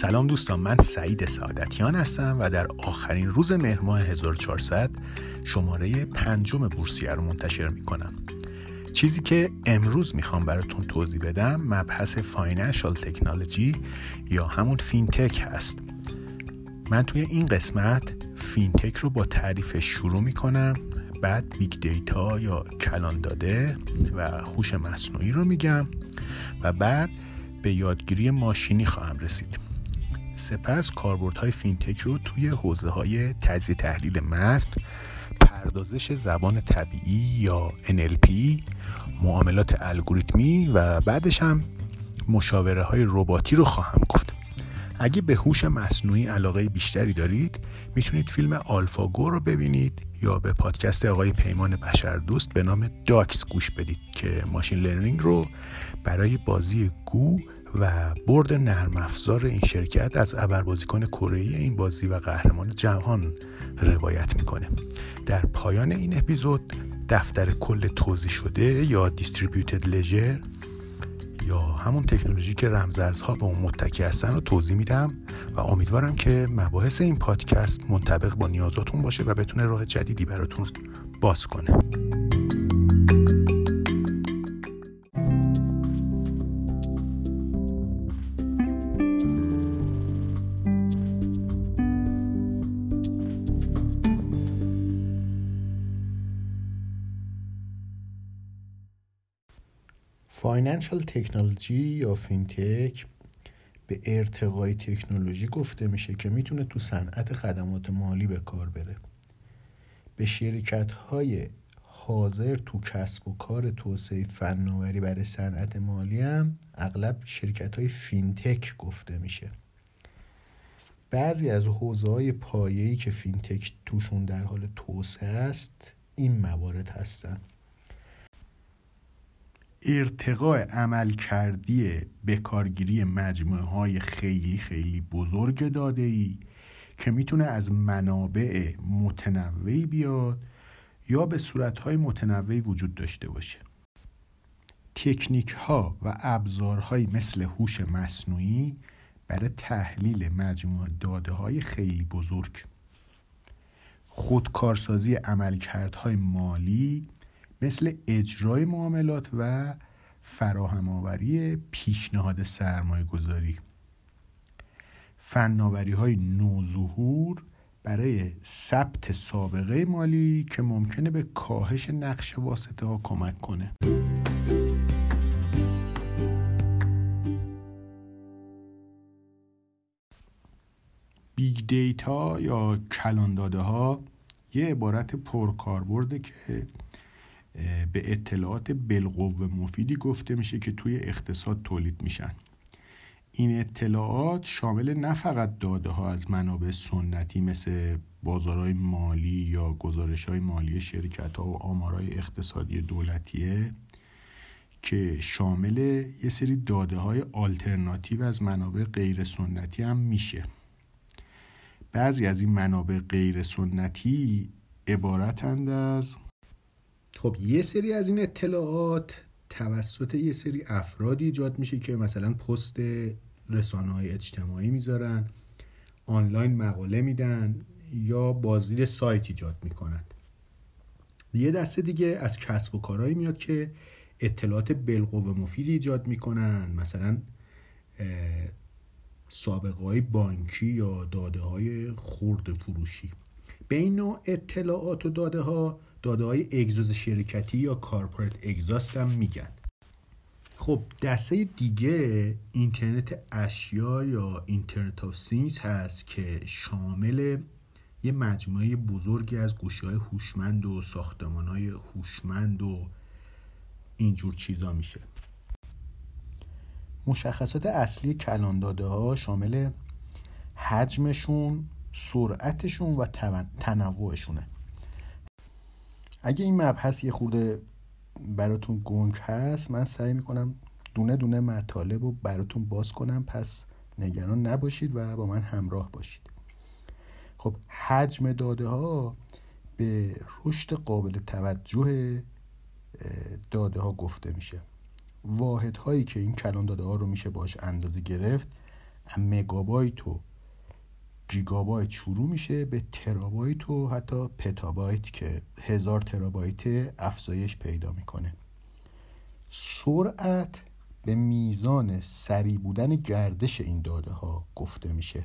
سلام دوستان من سعید سعادتیان هستم و در آخرین روز مهر ماه 1400 شماره پنجم بورسیه رو منتشر می‌کنم. چیزی که امروز می‌خوام براتون توضیح بدم مبحث financial technology یا همون فینتک هست. من توی این قسمت فینتک رو با تعریف شروع می‌کنم بعد big data یا کلان داده و هوش مصنوعی رو میگم و بعد به یادگیری ماشینی خواهم رسید. سپس کاربردهای فینتک رو توی حوزه های تجزیه تحلیل متن پردازش زبان طبیعی یا NLP معاملات الگوریتمی و بعدش هم مشاوره های رباتی رو خواهم گفت. اگه به هوش مصنوعی علاقه بیشتری دارید می‌تونید فیلم آلفاگو رو ببینید یا به پادکست آقای پیمان بشر دوست به نام داکس گوش بدید که machine learning رو برای بازی گو و برد نرم افزار این شرکت از ابربازیکن کره این بازی و قهرمان جهان روایت می‌کنه. در پایان این اپیزود دفتر کل توضیح شده یا دیستریبیوتد لژر یا همون تکنولوژی که رمزارزها به اون متکی هستن رو توضیح میدم و امیدوارم که مباحث این پادکست منطبق با نیازاتون باشه و بتونه راه جدیدی براتون باز کنه. financial technology یا فینتک به ارتقای تکنولوژی گفته میشه که می‌تونه تو صنعت خدمات مالی به کار بره. به شرکت های حاضر تو کسب و کار توسعه فناوری برای صنعت مالی هم اغلب شرکت های فینتک گفته میشه. بعضی از حوزه های پایه‌ای که فینتک توشون در حال توسعه است این موارد هستند ارتقاء عملکردی بکارگیری مجموعه های خیلی خیلی بزرگ داده ای که می‌تونه از منابع متنوعی بیاد یا به صورت های متنوعی وجود داشته باشه. تکنیک ها و ابزارهایی مثل هوش مصنوعی برای تحلیل مجموعه داده های خیلی بزرگ. خودکارسازی عملکردهای مالی مثل اجرای معاملات و فراهم آوری پیشنهاد سرمایه گذاری فناوری های نوظهور برای ثبت سابقه مالی که ممکنه به کاهش نقش واسطه ها کمک کنه. big data یا کلان داده ها یه عبارت پرکاربرده که به اطلاعات بالقوه مفیدی گفته میشه که توی اقتصاد تولید میشن. این اطلاعات شامل نه فقط داده ها از منابع سنتی مثل بازارهای مالی یا گزارش های مالی شرکت ها و آمارهای اقتصادی دولتیه که شامل یه سری داده های آلترناتیو از منابع غیر سنتی هم میشه. بعضی از این منابع غیر سنتی عبارتند از خب یه سری از این اطلاعات توسط یه سری افرادی ایجاد میشه که مثلا پست رسانه های اجتماعی می‌ذارن آنلاین مقاله میدن یا بازدید سایت ایجاد می‌کنن. یه دسته دیگه از کسب و کارهایی میاد که اطلاعات بالقوه مفید ایجاد می‌کنن مثلا سابقه های بانکی یا داده های خورد فروشی. به این نوع اطلاعات و داده ها داده های اگزوز شرکتی یا کارپورت اگزاست هم میگن. خب دسته دیگه اینترنت اشیا یا internet of things هست که شامل یه مجموعه بزرگی از گوشی های هوشمند و ساختمان های هوشمند و اینجور چیزا میشه. مشخصات اصلی کلان داده ها شامل حجمشون سرعتشون و تنوعشونه. اگه این مبحث یه خورده براتون گنگ هست من سعی می‌کنم دونه دونه مطالب رو براتون باز کنم. پس نگران نباشید و با من همراه باشید. خب حجم داده ها به رشد قابل توجه داده ها گفته میشه. واحد هایی که این کلان داده ها رو میشه باش اندازه گرفت مگابایت و گیگابایت شروع میشه به ترابایت و حتی پتابایت که هزار ترابایت افزایش پیدا می‌کنه. سرعت به میزان سریع بودن گردش این داده ها گفته میشه.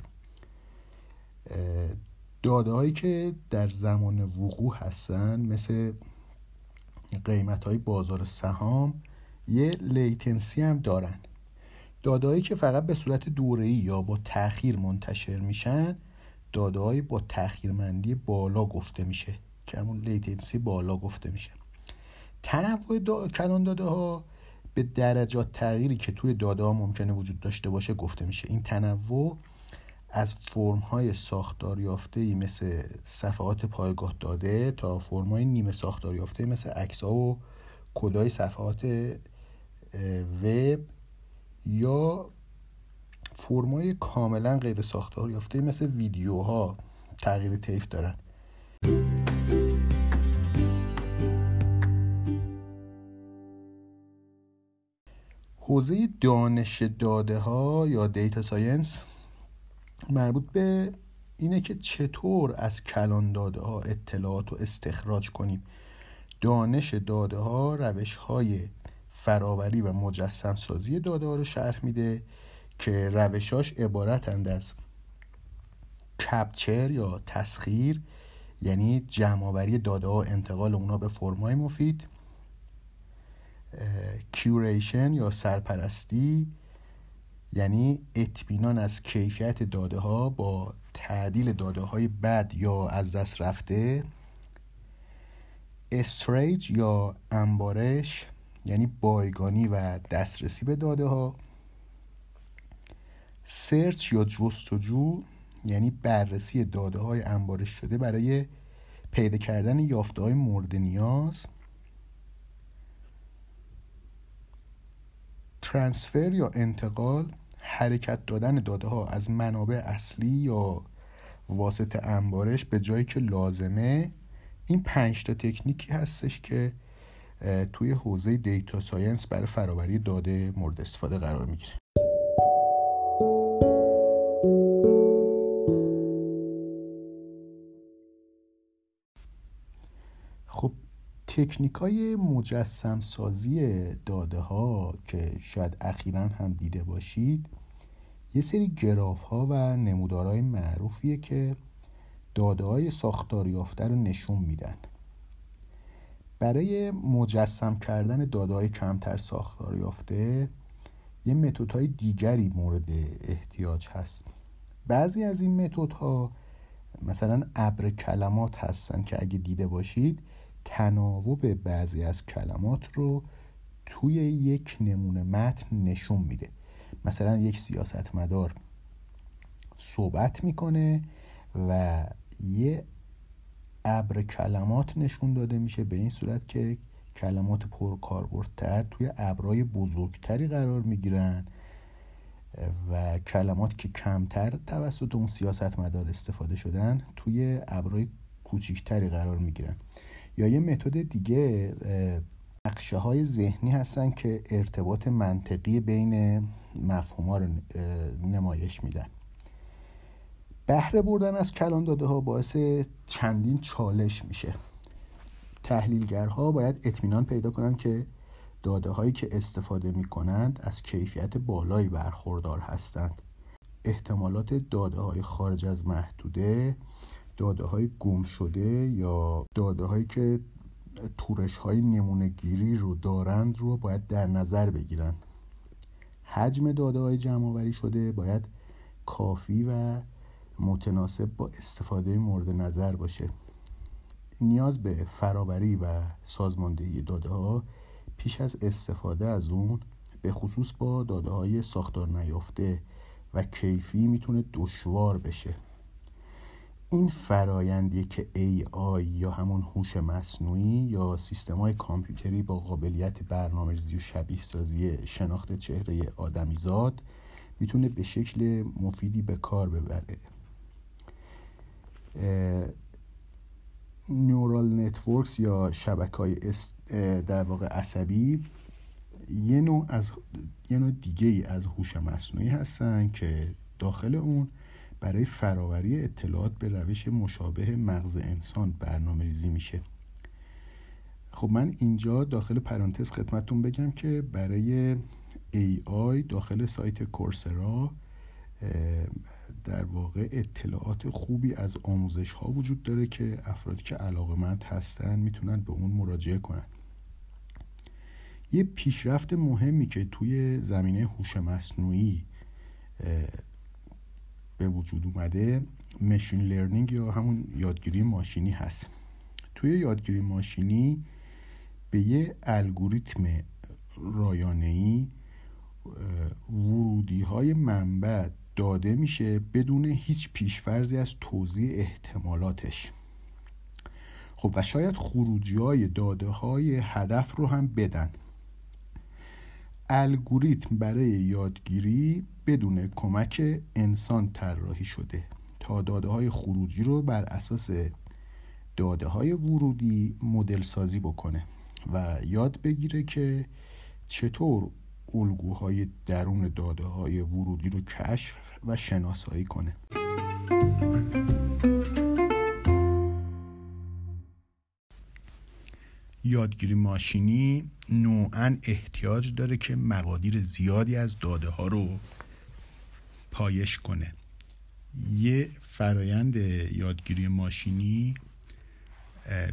داده هایی که در زمان وقوع هستن مثل قیمت های بازار سهام یه latency هم دارن. دادههایی که فقط به صورت دوره‌ای یا با تاخیر منتشر میشن دادههایی با تاخیرمندی بالا گفته میشه که همون لیتنسی بالا گفته میشه. تنوع دا... کلان داده ها به درجات تغییری که توی داده ها ممکنه وجود داشته باشه گفته میشه. این تنوع از فرم های ساختار یافته مثل صفحات پایگاه داده تا فرم های نیمه ساختار یافته مثل عکس و کدای صفحات وب یا فرمای کاملا غیر ساختار یافته مثل ویدیوها تغییر طیف دارن. حوزه دانش داده ها یا data science مربوط به اینه که چطور از کلان داده ها اطلاعات رو استخراج کنیم. دانش داده ها روش های فراوری و مجسم سازی داده ها رو شرح میده که روشاش عبارتند از کپچر یا تسخیر یعنی جمعآوری داده ها انتقال اونا به فرمای مفید کیوریشن یا سرپرستی یعنی اطمینان از کیفیت داده ها با تعدیل داده های بد یا از دست رفته استریج یا انبارش یعنی بایگانی و دسترسی به داده ها سرچ یا جستجو یعنی بررسی داده های انبارش شده برای پیدا کردن یافته های مورد نیاز. ترانسفر یا انتقال حرکت دادن داده ها از منابع اصلی یا واسط انبارش به جایی که لازمه. این پنج تا تکنیکی هستش که توی حوزه data science برای فراوری داده مورد استفاده قرار می‌گیره. خب تکنیک های مجسم سازی داده ها که شاید اخیرا هم دیده باشید یه سری گراف ها و نمودارهای معروفیه که داده های ساختار یافته رو نشون میدن. برای مجسم کردن داده های کمتر ساختار یافته یه متد های دیگری مورد احتیاج هست. بعضی از این متد ها مثلا ابر کلمات هستن که اگه دیده باشید تناوب بعضی از کلمات رو توی یک نمونه متن نشون میده. مثلا یک سیاستمدار صحبت می‌کنه و یه ابر کلمات نشون داده میشه به این صورت که کلمات پرکاربردتر توی ابرای بزرگتری قرار می‌گیرن و کلمات که کمتر توسط اون سیاستمدار استفاده شدن توی ابرای کوچیکتری قرار می‌گیرن. یا یه متد دیگه نقشه های ذهنی هستن که ارتباط منطقی بین مفهوم ها رو نمایش میدن. بهره بردن از کلان داده ها باعث چندین چالش میشه. تحلیلگرها باید اطمینان پیدا کنند که داده هایی که استفاده می کنند از کیفیت بالایی برخوردار هستند. احتمالات داده های خارج از محدوده داده های گم شده یا داده هایی که تورش های نمونه گیری رو دارند رو باید در نظر بگیرند حجم داده های جمع شده باید کافی و متناسب با استفاده مورد نظر باشه. نیاز به فراوری و سازماندهی داده ها پیش از استفاده از اون به خصوص با داده های ساختار نیافته و کیفی می‌تونه دشوار بشه. این فرایندیه که AI یا همون هوش مصنوعی یا سیستم های کامپیوتری با قابلیت برنامه ریزی و شبیه سازی شناخت چهره آدمیزاد می‌تونه به شکل مفیدی به کار ببره. neural networks یا شبکه های در واقع عصبی یه نوع از یه نوع دیگه ای از هوش مصنوعی هستن که داخل اون برای فراوری اطلاعات به روش مشابه مغز انسان برنامه ریزی میشه. خب من اینجا داخل پرانتز خدمتون بگم که برای AI داخل سایت کورسرا در واقع اطلاعات خوبی از آموزش ها وجود داره که افرادی که علاقه مند هستن می‌تونن به اون مراجعه کنن. یه پیشرفت مهمی که توی زمینه هوش مصنوعی به وجود اومده مشین لرنینگ یا همون یادگیری ماشینی هست. توی یادگیری ماشینی به یه الگوریتم رایانه‌ای ورودی های منبع داده میشه بدون هیچ پیشفرزی از توضیح احتمالاتش. خب و شاید خروجی های داده های هدف رو هم بدن. الگوریتم برای یادگیری بدون کمک انسان طراحی شده تا داده های خروجی رو بر اساس داده های ورودی مدل سازی بکنه و یاد بگیره که چطور الگوهای درون داده های ورودی رو کشف و شناسایی کنه. یادگیری ماشینی نوعا احتیاج داره که مقادیر زیادی از داده ها رو پایش کنه. یه فرایند یادگیری ماشینی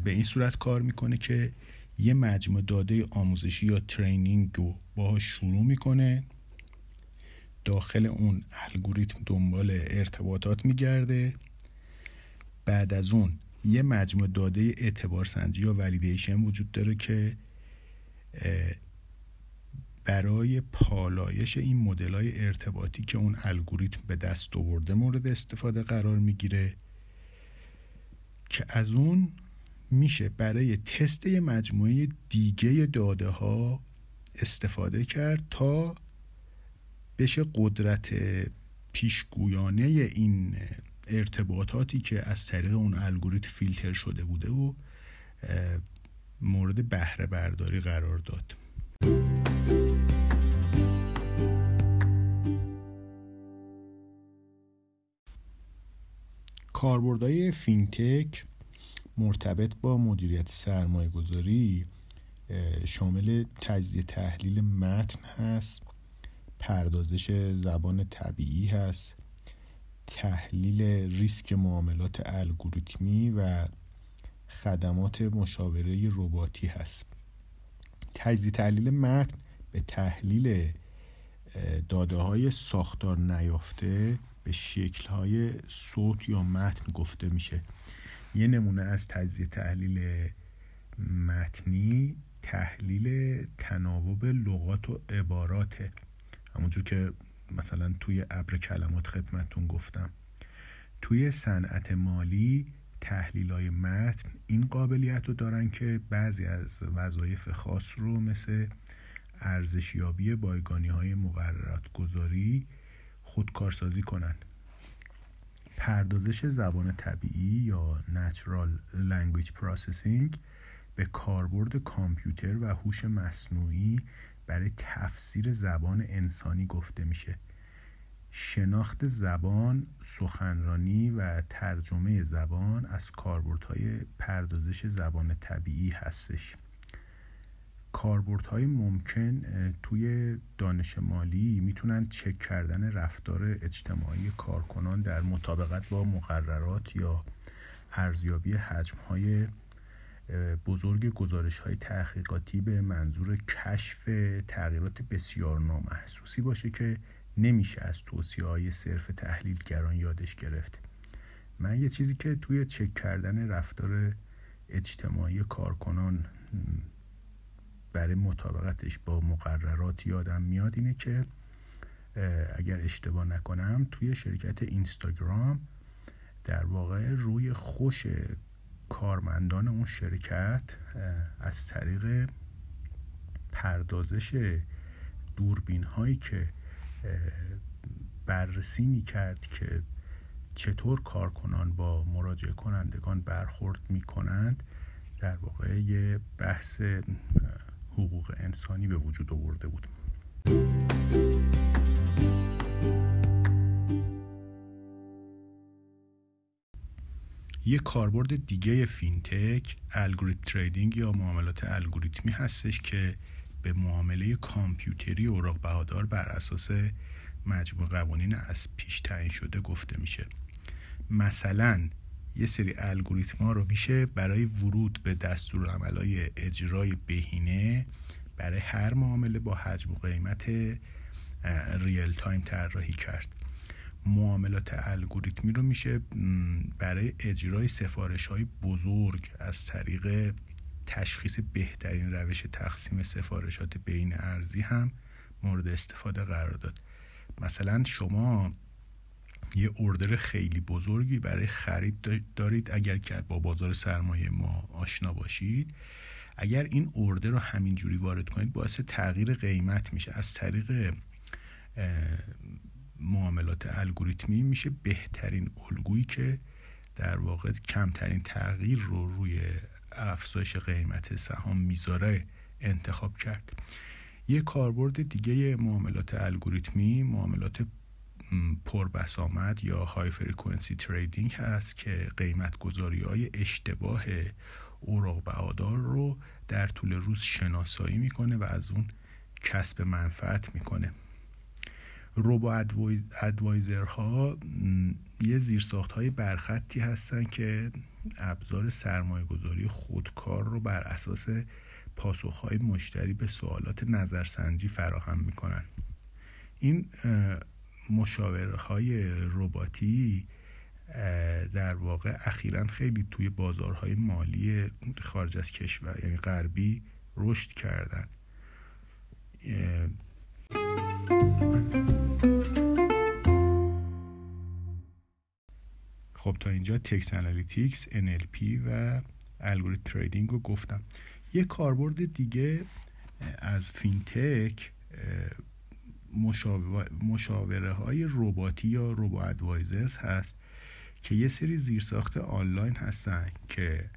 به این صورت کار می‌کنه که یه مجموعه داده آموزشی یا ترینینگ رو باهاش شروع می‌کنه. داخل اون الگوریتم دنبال ارتباطات میگرده. بعد از اون یه مجموعه داده اعتبار سنجی یا ولیدیشن وجود داره که برای پالایش این مدل های ارتباطی که اون الگوریتم به دست آورده مورد استفاده قرار می‌گیره. که از اون میشه برای تست مجموعه دیگه داده ها استفاده کرد تا بشه قدرت پیشگویانه این ارتباطاتی که از طریق اون الگوریتم فیلتر شده بوده و مورد بهره برداری قرار داد. کاربردهای فینتک مرتبط با مدیریت سرمایه گذاری شامل تجزیه تحلیل متن هست پردازش زبان طبیعی هست تحلیل ریسک معاملات الگوریتمی و خدمات مشاوره رباتی هست. تجزیه تحلیل متن به تحلیل داده های ساختار نیافته به شکل های صوت یا متن گفته میشه. یه نمونه از تجزیه تحلیل متنی تحلیل تناوب لغات و عبارات همونجور که مثلا توی ابر کلمات خدمتون گفتم. توی صنعت مالی تحلیل های متن این قابلیت رو دارن که بعضی از وظایف خاص رو مثل ارزشیابی بایگانی های مقررات گذاری خودکارسازی کنن. پردازش زبان طبیعی یا Natural Language Processing به کاربرد کامپیوتر و هوش مصنوعی برای تفسیر زبان انسانی گفته میشه. شناخت زبان، سخنرانی و ترجمه زبان از کاربردهای پردازش زبان طبیعی هستش. کاربردهای ممکن توی دانش مالی می‌تونن چک کردن رفتار اجتماعی کارکنان در مطابقت با مقررات یا ارزیابی حجمهای بزرگ گزارش های تحقیقاتی به منظور کشف تغییرات بسیار نامحسوسی باشه که نمیشه از توصیه های صرف تحلیلگران یادش گرفت. من یه چیزی که توی چک کردن رفتار اجتماعی کارکنان برای مطابقتش با مقررات یادم میاد اینه که اگر اشتباه نکنم توی شرکت اینستاگرام در واقع روی خوش کارمندان اون شرکت از طریق پردازش دوربین هایی که بررسی می کرد که چطور کارکنان با مراجعه کنندگان برخورد می کنند در واقع یه بحث حقوق انسانی به وجود آورده بود. یه کاربرد دیگه فینتک algorithm trading یا معاملات الگوریتمی هستش که به معامله کامپیوتری اوراق بهادار بر اساس مجموع قوانین از پیش تعیین شده گفته میشه. مثلا یه سری الگوریتم ها رو میشه برای ورود به دستور عملای اجرای بهینه برای هر معامله با حجم و قیمت real time طراحی کرد. معاملات الگوریتمی رو میشه برای اجرای سفارش های بزرگ از طریق تشخیص بهترین روش تقسیم سفارشات بین ارزی هم مورد استفاده قرار داد. مثلا شما یه اردر خیلی بزرگی برای خرید دارید. اگر که با بازار سرمایه ما آشنا باشید اگر این اردر رو همینجوری وارد کنید باعث تغییر قیمت میشه. از طریق معاملات الگوریتمی میشه بهترین الگویی که در واقع کمترین تغییر رو روی افزایش قیمت سهام می‌ذاره انتخاب کرد. یه کاربرد دیگه معاملات الگوریتمی معاملات پربسامد یا های فرکانسی تریدینگ هست که قیمت گذاری های اشتباه اوراق بهادار رو در طول روز شناسایی می‌کنه و از اون کسب منفعت می‌کنه. روبو ادوایزر ها یه زیرساخت های برخطی هستن که ابزار سرمایه گذاری خودکار رو بر اساس پاسخ های مشتری به سوالات نظرسنجی فراهم می‌کنن. این مشاوره های رباتی در واقع اخیرا خیلی توی بازارهای مالی خارج از کشور یعنی غربی رشد کردن. خب تا اینجا text analytics NLP و algorithm trading رو گفتم. یه کاربرد دیگه از فینتک مشاوره های رباتی یا robo advisors هست که یه سری زیرساخت آنلاین هستن که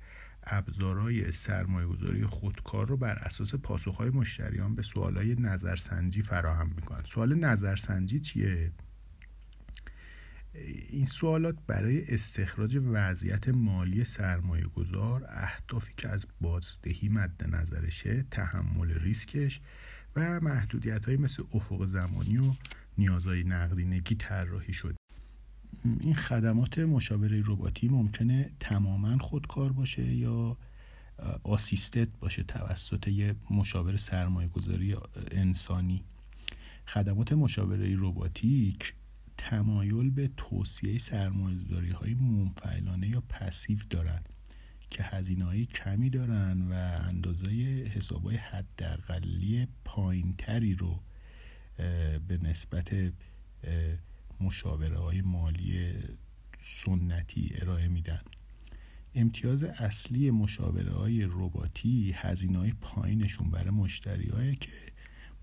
ابزارهای سرمایه گذاری خودکار رو بر اساس پاسخهای مشتریان به سوالهای نظرسنجی فراهم می‌کنن سوال نظرسنجی چیه؟ این سوالات برای استخراج وضعیت مالی سرمایه گذار اهدافی که از بازدهی مد نظرشه تحمل ریسکش و محدودیت های مثل افق زمانی و نیازهای نقدینگی طراحی شده. این خدمات مشاوره رباتی ممکنه تماما خودکار باشه یا آسیستت باشه توسط یه مشاور سرمایه گذاری انسانی. خدمات مشاوره رباتیک تمایل به توصیه سرمایه‌گذاری های منفعلانه یا پسیو دارند که هزینه های کمی دارن و اندازه حساب های حداقلی پایینتری رو به نسبت مشاوره های مالی سنتی ارائه میدن. امتیاز اصلی مشاوره های رباتی هزینه های پایینشون برای مشتری که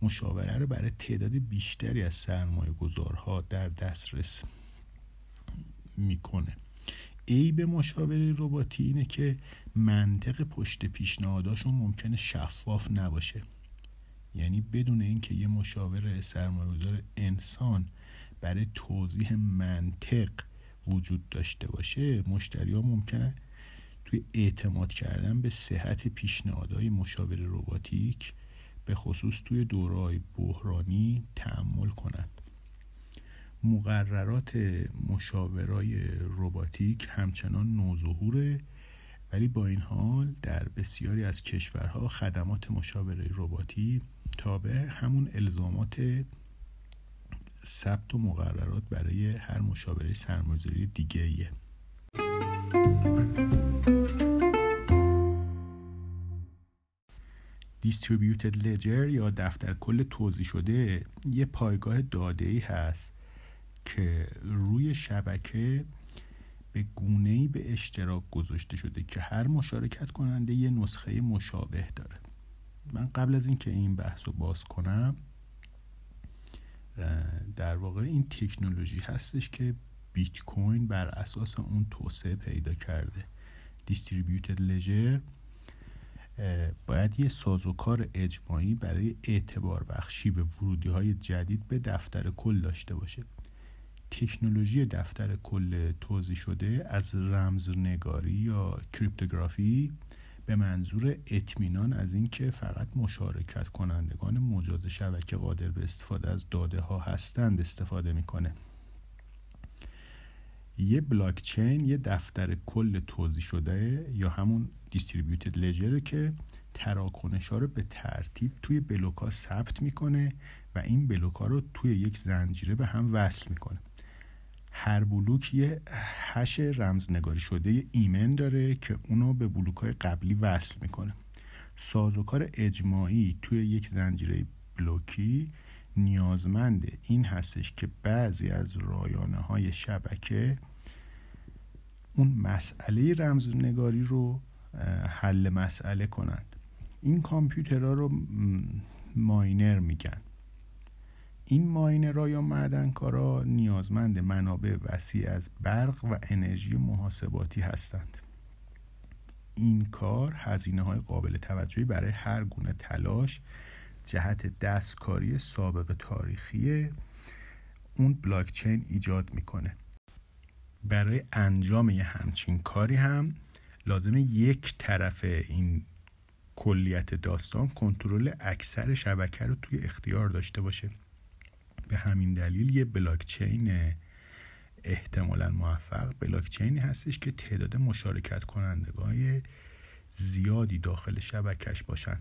مشاوره رو برای تعداد بیشتری از سرمایه گذارها در دسترس می‌کنه. عیب مشاوره رباتی اینه که منطق پشت پیشنهاداشون ممکنه شفاف نباشه. یعنی بدون اینکه یه مشاور سرمایه‌گذار انسان برای توضیح منطق وجود داشته باشه مشتری ها ممکنه توی اعتماد کردن به صحت پیشنهادهای مشاور رباتیک به خصوص توی دورهای بحرانی تعمل کنند مقررات مشاورای رباتیک همچنان نوظهوره ولی با این حال در بسیاری از کشورها خدمات مشاوره رباتی تابع همون الزامات ثبت و مقررات برای هر مشاوره سرمایه‌گذاری دیگه ایه. Distributed Ledger یا دفتر کل توضیح شده یه پایگاه داده ای هست که روی شبکه به گونه به اشتراک گذاشته شده که هر مشارکت کننده یه نسخه مشابه داره. من قبل از اینکه این بحث رو باز کنم در واقع این تکنولوژی هستش که بیت کوین بر اساس اون توسعه پیدا کرده. دیستریبیوتد لژر باید یه سازوکار اجماعی برای اعتبار بخشی به ورودی های جدید به دفتر کل داشته باشه. تکنولوژی دفتر کل توضیح شده از رمزنگاری یا کریپتوگرافی به منظور اطمینان از اینکه فقط مشارکت کنندگان مجاز شبکه قادر به استفاده از داده ها هستند استفاده می‌کنه. یه بلاک چین یه دفتر کل توضیح شده یا همون دیستریبیوتد لجره که تراکنش ها رو به ترتیب توی بلوک ها ثبت می‌کنه و این بلوک ها رو توی یک زنجیره به هم وصل می‌کنه. هر بلوک یه هش رمزنگاری شده ایمن داره که اونو به بلوک های قبلی وصل می‌کنه. سازوکار اجماعی توی یک زنجیره بلوکی نیازمند این هستش که بعضی از رایانه های شبکه اون مسئله رمزنگاری رو حل مسئله کنند. این کامپیوترها رو ماینر میگن. این ماینرها یا معدنکارا نیازمند منابع وسیع از برق و انرژی محاسباتی هستند. این کار هزینه های قابل توجهی برای هر گونه تلاش جهت دستکاری سابق تاریخی اون بلاکچین ایجاد می‌کنه. برای انجام یه همچین کاری هم لازمه یک طرف این کلیت داستان کنترل اکثر شبکه رو توی اختیار داشته باشه. به همین دلیل یه بلاکچین احتمالا موفق بلاکچینی هستش که تعداد مشارکت کنندگان زیادی داخل شبکش باشن.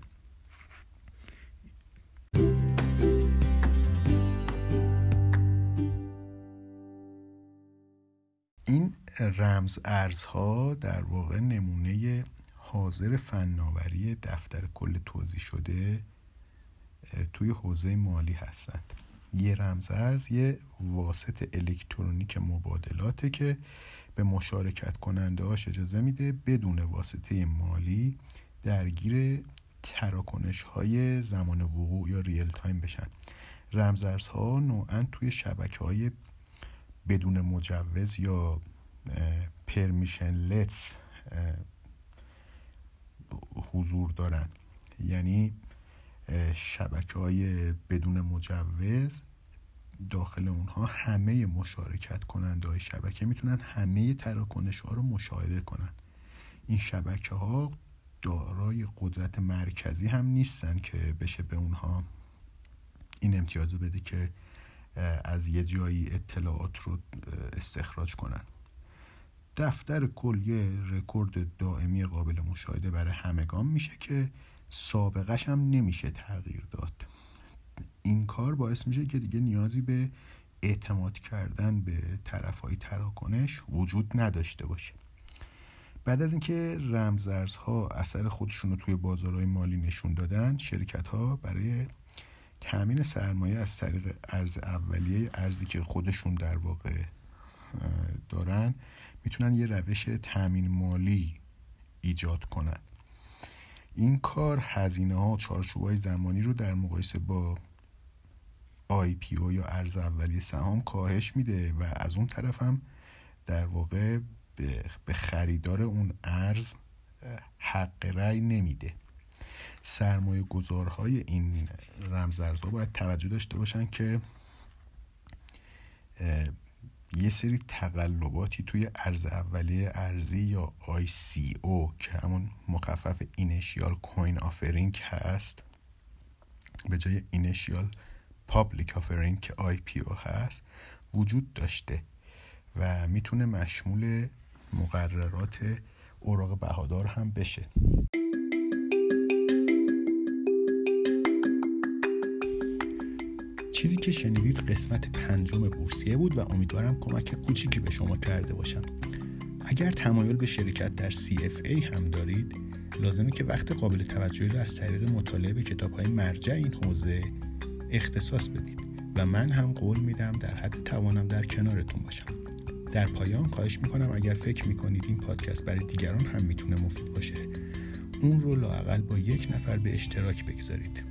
این رمز ارزها در واقع نمونه حاضر فناوری دفتر کل توزیع شده توی حوزه مالی هستند یه رمزارز یه واسط الکترونیک مبادلاته که به مشارکت کننده هاش اجازه میده بدون واسطه مالی درگیر تراکنش های زمان وقوع یا real time بشن. رمزارزها نوعا توی شبکه های بدون مجوز یا پرمیشن لتس حضور دارن. یعنی شبکه های بدون مجوز داخل اونها همه مشارکت کننده های شبکه می‌تونن همه تراکنش ها رو مشاهده کنن. این شبکه ها دارای قدرت مرکزی هم نیستن که بشه به اونها این امتیاز بده که از یه جایی اطلاعات رو استخراج کنن. دفتر کل یه رکورد دائمی قابل مشاهده برای همگان میشه که سابقش هم نمیشه تغییر داد. این کار باعث میشه که دیگه نیازی به اعتماد کردن به طرف های تراکنش وجود نداشته باشه. بعد از اینکه رمزارزها اثر خودشون رو توی بازارهای مالی نشون دادن شرکت ها برای تأمین سرمایه از طریق ارز اولیه ارزی که خودشون در واقع دارن می‌تونن یه روش تأمین مالی ایجاد کنن. این کار هزینه ها چارچوب های زمانی رو در مقایسه با او یا ارز اولیه سهام کاهش میده و از اون طرف هم در واقع به خریدار اون ارز حق رأی نمیده. سرمایه گذارهای این رمزارزها باید توجه داشته باشن که یه سری تقلباتی توی ارز اولیه ارزی یا ICO که همون مخفف initial coin offering هست به جای initial public offering که IPO هست وجود داشته و می‌تونه مشمول مقررات اوراق بهادار هم بشه. چیزی که شنیدید قسمت پنجم بورسیه بود و امیدوارم کمک کوچیکی به شما کرده باشم. اگر تمایل به شرکت در CFA هم دارید لازمه که وقت قابل توجهی را از طریق مطالعه به کتاب های مرجع این حوزه اختصاص بدید و من هم قول میدم در حد توانم در کنارتون باشم. در پایان خواهش می‌کنم اگر فکر می‌کنید این پادکست برای دیگران هم می‌تونه مفید باشه اون رو لاقل با یک نفر به اشتراک بگذارید.